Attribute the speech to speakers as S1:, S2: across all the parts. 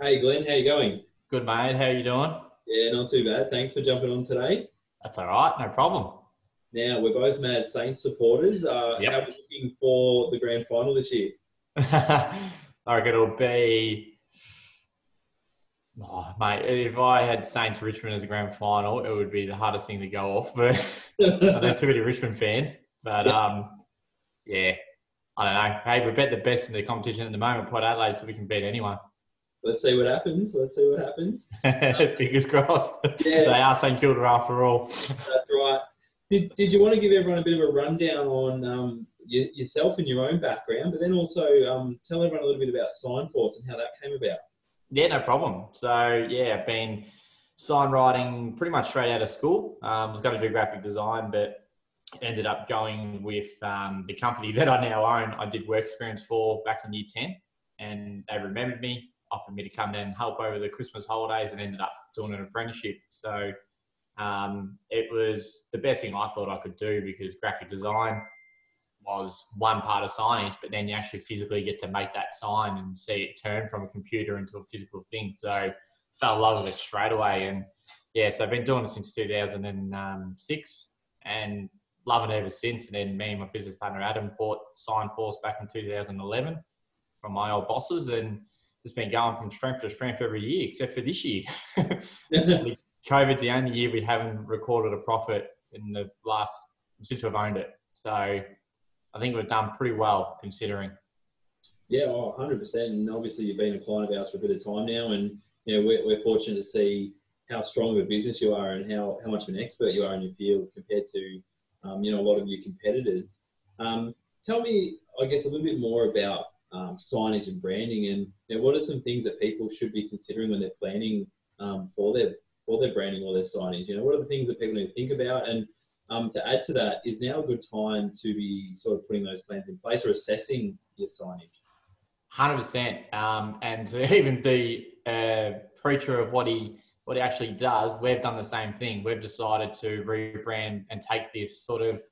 S1: Hey Glenn, how you going?
S2: Good mate, how you doing?
S1: Yeah, not too bad. Thanks for jumping on today.
S2: That's all right, no problem.
S1: Now we're both mad Saints supporters. Uh,
S2: Yep.
S1: How are we looking for the grand final this year?
S2: I reckon it'll be, oh, mate. If I had Saints Richmond as a grand final, it would be the hardest thing to go off. But I know too many Richmond fans. But um, yeah, I don't know. Hey, we bet the best in the competition at the moment, Port Adelaide, so we can beat anyone.
S1: Let's see what happens. Let's see what happens.
S2: Fingers crossed.
S1: Yeah.
S2: They are St Kilda after all.
S1: That's right. Did, did you want to give everyone a bit of a rundown on um, y- yourself and your own background, but then also um, tell everyone a little bit about Signforce and how that came about?
S2: Yeah, no problem. So yeah, I've been sign writing pretty much straight out of school. Um, was going to do graphic design, but ended up going with um, the company that I now own. I did work experience for back in year ten, and they remembered me, offered me to come down and help over the Christmas holidays, and ended up doing an apprenticeship. So um, it was the best thing I thought I could do because graphic design was one part of signage, but then you actually physically get to make that sign and see it turn from a computer into a physical thing. So fell in love with it straight away. And yeah, so I've been doing it since 2006 and loving it ever since. And then me and my business partner Adam bought Signforce back in 2011 from my old bosses and it's been going from strength to strength every year except for this year. COVID's the only year we haven't recorded a profit in the last since we've owned it. So I think we've done pretty well considering.
S1: Yeah, oh, 100%. And obviously, you've been a client of ours for a bit of time now, and you know we're, we're fortunate to see how strong of a business you are and how, how much of an expert you are in your field compared to um, you know a lot of your competitors. Um, tell me, I guess, a little bit more about um, signage and branding, and you know, what are some things that people should be considering when they're planning um, for their for their branding or their signage? You know, what are the things that people need to think about? And um, to add to that, is now a good time to be sort of putting those plans in place or assessing your signage?
S2: Hundred percent, um, and to even be a preacher of what he what he actually does, we've done the same thing. We've decided to rebrand and take this sort of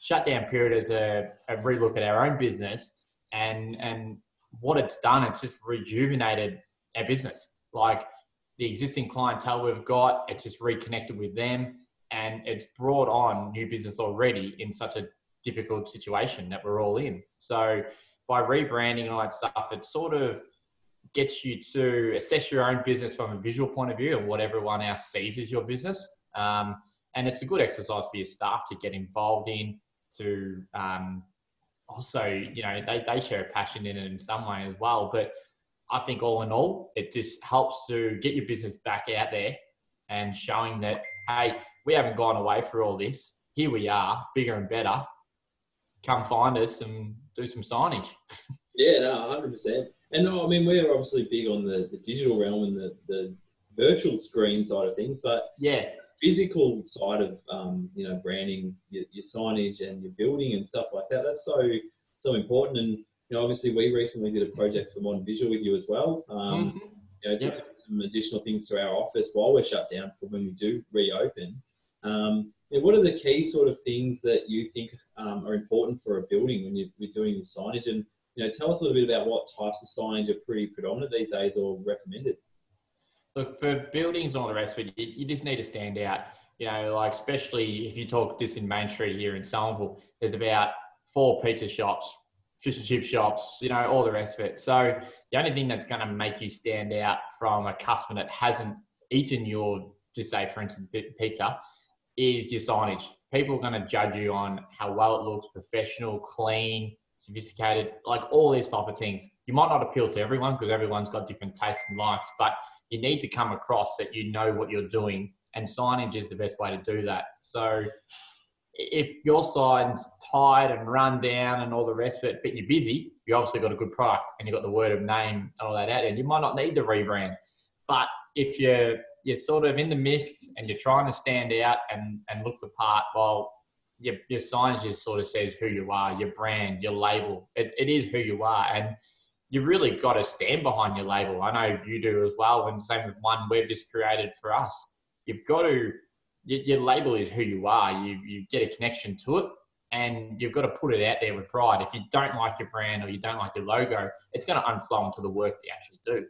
S2: shutdown period as a, a relook at our own business, and and what it's done, it's just rejuvenated our business. Like the existing clientele we've got, it's just reconnected with them, and it's brought on new business already in such a difficult situation that we're all in. So by rebranding and all that stuff, it sort of gets you to assess your own business from a visual point of view and what everyone else sees as your business. Um, and it's a good exercise for your staff to get involved in, to um, also, you know, they, they share a passion in it in some way as well. But I think all in all, it just helps to get your business back out there and showing that, hey, we haven't gone away for all this. Here we are, bigger and better. Come find us and do some signage.
S1: Yeah, no, hundred percent. And no, I mean, we're obviously big on the, the digital realm and the, the virtual screen side of things, but
S2: Yeah,
S1: physical side of um, you know branding, your, your signage and your building and stuff like that. That's so so important. And you know, obviously, we recently did a project for Modern Visual with you as well. Um,
S2: Mhm.
S1: you know,
S2: Yep.
S1: some additional things to our office while we're shut down for when we do reopen. Um, you know, what are the key sort of things that you think um, are important for a building when you, you're doing your signage? And you know, tell us a little bit about what types of signage are pretty predominant these days or recommended.
S2: Look, for buildings and all the rest of it, you, you just need to stand out. You know, like especially if you talk just in Main Street here in Somerville, there's about four pizza shops, fish and chip shops, you know, all the rest of it. So the only thing that's going to make you stand out from a customer that hasn't eaten your, just say for instance, pizza, is your signage. People are going to judge you on how well it looks, professional, clean, sophisticated, like all these type of things. You might not appeal to everyone because everyone's got different tastes and likes, but you need to come across that you know what you're doing, and signage is the best way to do that. So if your sign's tired and run down and all the rest of it, but you're busy, you obviously got a good product and you've got the word of name and all that out, and you might not need the rebrand. But if you're you're sort of in the mist and you're trying to stand out and, and look the part, well, your, your signage just sort of says who you are, your brand, your label. It, it is who you are. And you really got to stand behind your label. I know you do as well. And same with one we've just created for us. You've got to, your, your label is who you are. You, you get a connection to it and you've got to put it out there with pride. If you don't like your brand or you don't like your logo, it's going to unflow into the work that you actually do.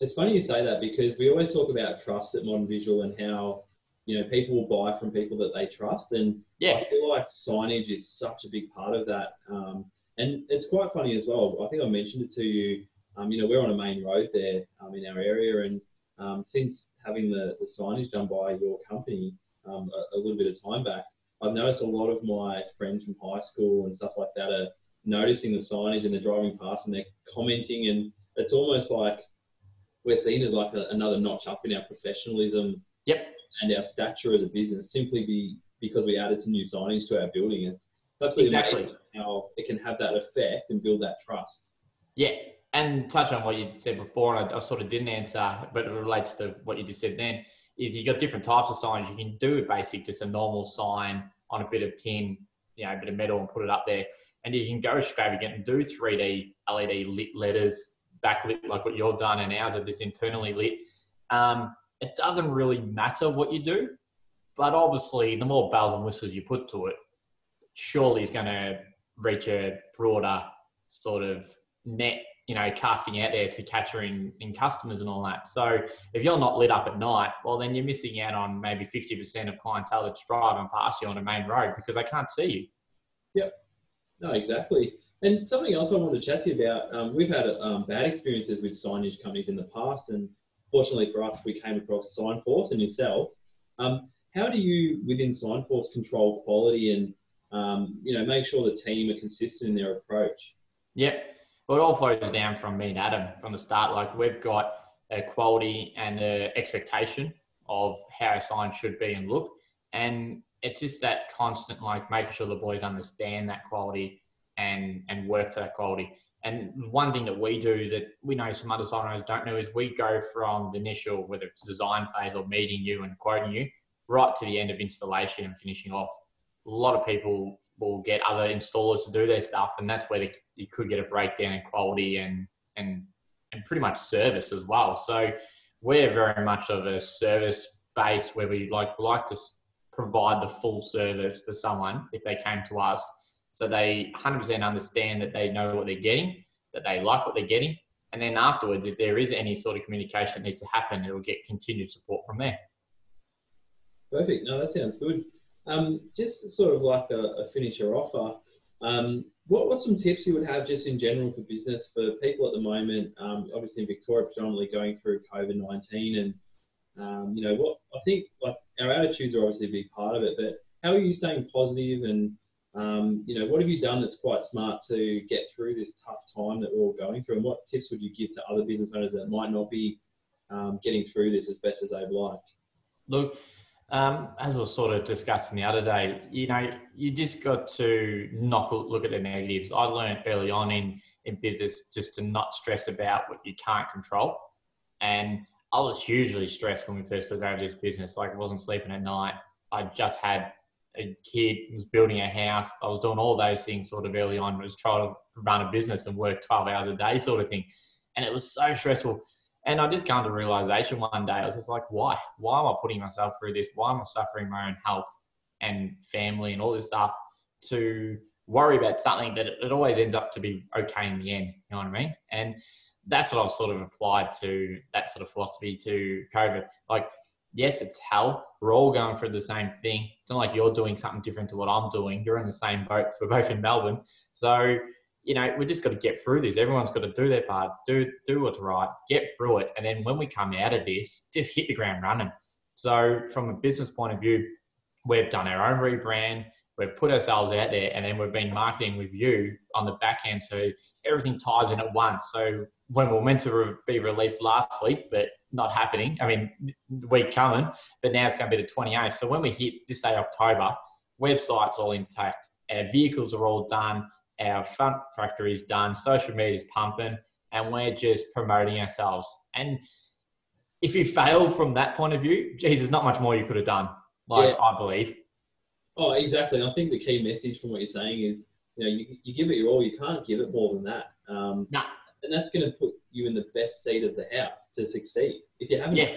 S1: It's funny you say that because we always talk about trust at Modern Visual and how you know people will buy from people that they trust, and
S2: Yeah.
S1: I feel like signage is such a big part of that. Um, and it's quite funny as well. I think I mentioned it to you. Um, you know, we're on a main road there um, in our area, and um, since having the, the signage done by your company um, a, a little bit of time back, I've noticed a lot of my friends from high school and stuff like that are noticing the signage and they're driving past and they're commenting, and it's almost like we're seen as like a, another notch up in our professionalism
S2: Yep.
S1: and our stature as a business simply be because we added some new signage to our building. It's absolutely
S2: Exactly.
S1: amazing how it can have that effect and build that trust.
S2: Yeah, and touch on what you said before, and I, I sort of didn't answer, but it relates to what you just said then. Is you've got different types of signs. You can do basic, just a normal sign on a bit of tin, you know, a bit of metal, and put it up there. And you can go extravagant and do 3D LED lit letters, backlit like what you've done, and ours are just internally lit. Um, it doesn't really matter what you do, but obviously, the more bells and whistles you put to it, surely is going to reach a broader sort of net, you know, casting out there to capture in, in customers and all that. So if you're not lit up at night, well, then you're missing out on maybe 50% of clientele that's driving past you on a main road because they can't see you. Yep.
S1: No, exactly. And something else I wanted to chat to you about. Um, we've had um, bad experiences with signage companies in the past, and fortunately for us, we came across Signforce and yourself. Um, how do you, within Signforce, control quality and um, you know make sure the team are consistent in their approach?
S2: Yep. Well, it all flows down from me and Adam from the start. Like we've got a quality and a expectation of how a sign should be and look. And it's just that constant, like making sure the boys understand that quality and, and work to that quality. And one thing that we do that we know some other signers don't know is we go from the initial, whether it's design phase or meeting you and quoting you, right to the end of installation and finishing off. A lot of people will get other installers to do their stuff, and that's where they, you could get a breakdown in quality and and and pretty much service as well. So we're very much of a service base where we like like to provide the full service for someone if they came to us, so they 100% understand that they know what they're getting, that they like what they're getting, and then afterwards, if there is any sort of communication that needs to happen, it will get continued support from there.
S1: Perfect. No, that sounds good. Um, just sort of like a, a finisher offer. Um, what what some tips you would have just in general for business for people at the moment? Um, obviously in Victoria, predominantly going through COVID nineteen, and um, you know what I think like our attitudes are obviously a big part of it. But how are you staying positive and um, you know what have you done that's quite smart to get through this tough time that we're all going through? And what tips would you give to other business owners that might not be um, getting through this as best as they'd like?
S2: Look, um, as we were sort of discussing the other day, you know, you just got to not look at the negatives. I learned early on in, in business just to not stress about what you can't control. And I was hugely stressed when we first took over this business. Like I wasn't sleeping at night. I just had a kid, was building a house. I was doing all those things sort of early on. was trying to run a business and work 12 hours a day sort of thing. And it was so stressful. And I just came to realization one day. I was just like, why? Why am I putting myself through this? Why am I suffering my own health and family and all this stuff to worry about something that it always ends up to be okay in the end? You know what I mean? And that's what I've sort of applied to that sort of philosophy to COVID. Like, yes, it's hell. We're all going through the same thing. It's not like you're doing something different to what I'm doing. You're in the same boat. We're both in Melbourne. So you know, we just got to get through this. Everyone's got to do their part, do do what's right, get through it, and then when we come out of this, just hit the ground running. So, from a business point of view, we've done our own rebrand, we've put ourselves out there, and then we've been marketing with you on the back end, so everything ties in at once. So, when we are meant to be released last week, but not happening. I mean, week coming, but now it's going to be the 28th. So, when we hit this day October, website's all intact, our vehicles are all done our front factory is done, social media is pumping, and we're just promoting ourselves. And if you fail from that point of view, geez, there's not much more you could have done. Like
S1: Yeah.
S2: I believe.
S1: Oh, exactly. I think the key message from what you're saying is, you know, you, you give it your all. You can't give it more than that. Um,
S2: Nah.
S1: And that's going to put you in the best seat of the house to succeed. If you haven't,
S2: Yeah.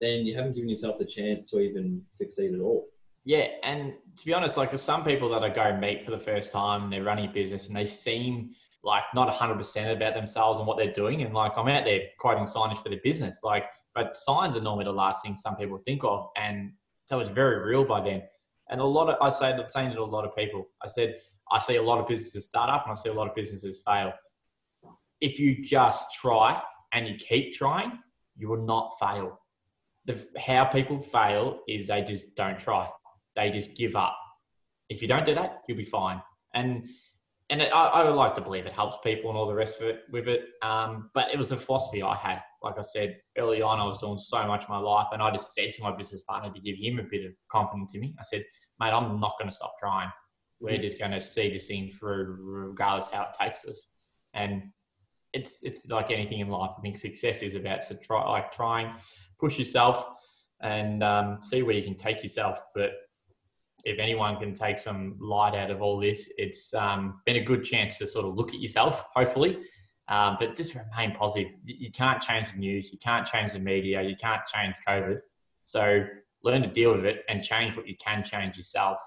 S1: then you haven't given yourself the chance to even succeed at all.
S2: Yeah, and to be honest, like for some people that I go meet for the first time, they're running a business and they seem like not 100% about themselves and what they're doing. And like I'm out there quoting signage for the business. Like, but signs are normally the last thing some people think of. And so it's very real by then. And a lot of, I say, I'm saying to a lot of people, I said, I see a lot of businesses start up and I see a lot of businesses fail. If you just try and you keep trying, you will not fail. The, how people fail is they just don't try. They just give up. If you don't do that, you'll be fine. And and it, I, I would like to believe it helps people and all the rest of it with it. Um, but it was a philosophy I had. Like I said early on, I was doing so much of my life, and I just said to my business partner to give him a bit of confidence in me. I said, "Mate, I'm not going to stop trying. We're mm-hmm. just going to see this thing through, regardless how it takes us." And it's it's like anything in life. I think success is about to try, like trying, push yourself, and um, see where you can take yourself. But if anyone can take some light out of all this, it's um, been a good chance to sort of look at yourself, hopefully. Um, but just remain positive. You can't change the news, you can't change the media, you can't change COVID. So learn to deal with it and change what you can change yourself,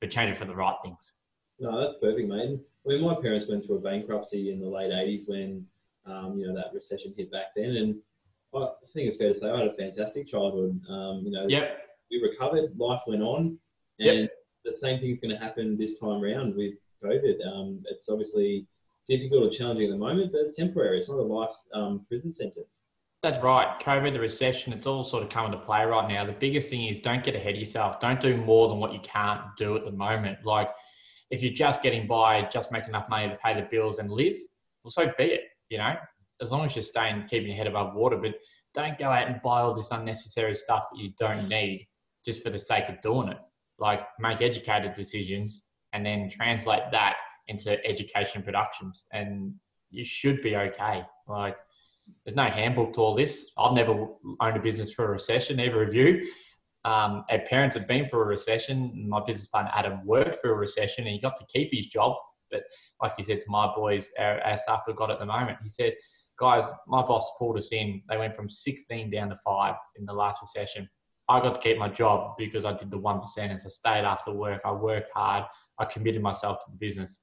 S2: but change it for the right things.
S1: No, that's perfect, mate. I mean, my parents went through a bankruptcy in the late 80s when, um, you know, that recession hit back then. And I think it's fair to say I had a fantastic childhood. Um, you know,
S2: yep.
S1: we recovered, life went on. And yep. the same thing's going to happen this time around with COVID. Um, it's obviously difficult or challenging at the moment, but it's temporary. It's not a life um, prison sentence.
S2: That's right. COVID, the recession, it's all sort of coming to play right now. The biggest thing is don't get ahead of yourself. Don't do more than what you can't do at the moment. Like if you're just getting by, just make enough money to pay the bills and live, well, so be it. You know, as long as you're staying, keeping your head above water, but don't go out and buy all this unnecessary stuff that you don't need just for the sake of doing it like make educated decisions and then translate that into education productions and you should be okay. Like there's no handbook to all this. I've never owned a business for a recession either of you. Um, our parents have been for a recession. My business partner adam worked for a recession and he got to keep his job. But like he said to my boys our, our staff we've got at the moment he said guys my boss pulled us in. They went from 16 down to 5 in the last recession I got to keep my job because I did the one percenters. I stayed after work. I worked hard. I committed myself to the business.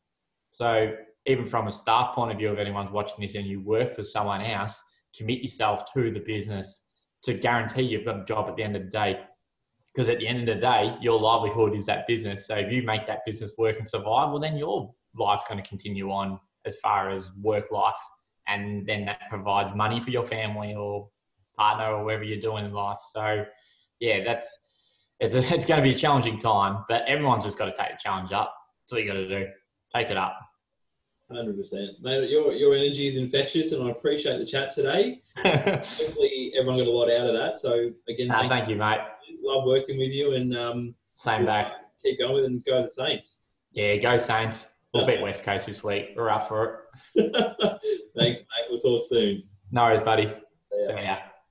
S2: So even from a staff point of view, if anyone's watching this and you work for someone else, commit yourself to the business to guarantee you've got a job at the end of the day. Because at the end of the day, your livelihood is that business. So if you make that business work and survive, well, then your life's going to continue on as far as work life. And then that provides money for your family or partner or whatever you're doing in life. So yeah, that's it's a, it's going to be a challenging time, but everyone's just got to take the challenge up. That's what you got to do. Take it up.
S1: Hundred percent, mate. Your your energy is infectious, and I appreciate the chat today. Hopefully, everyone got a lot out of that. So again,
S2: thank, thank you, mate.
S1: Love working with you, and um,
S2: same back.
S1: Keep going and go the Saints.
S2: Yeah, go Saints. We'll beat West Coast this week. We're up for
S1: it. Thanks, mate. We'll talk soon.
S2: No worries, buddy. See ya.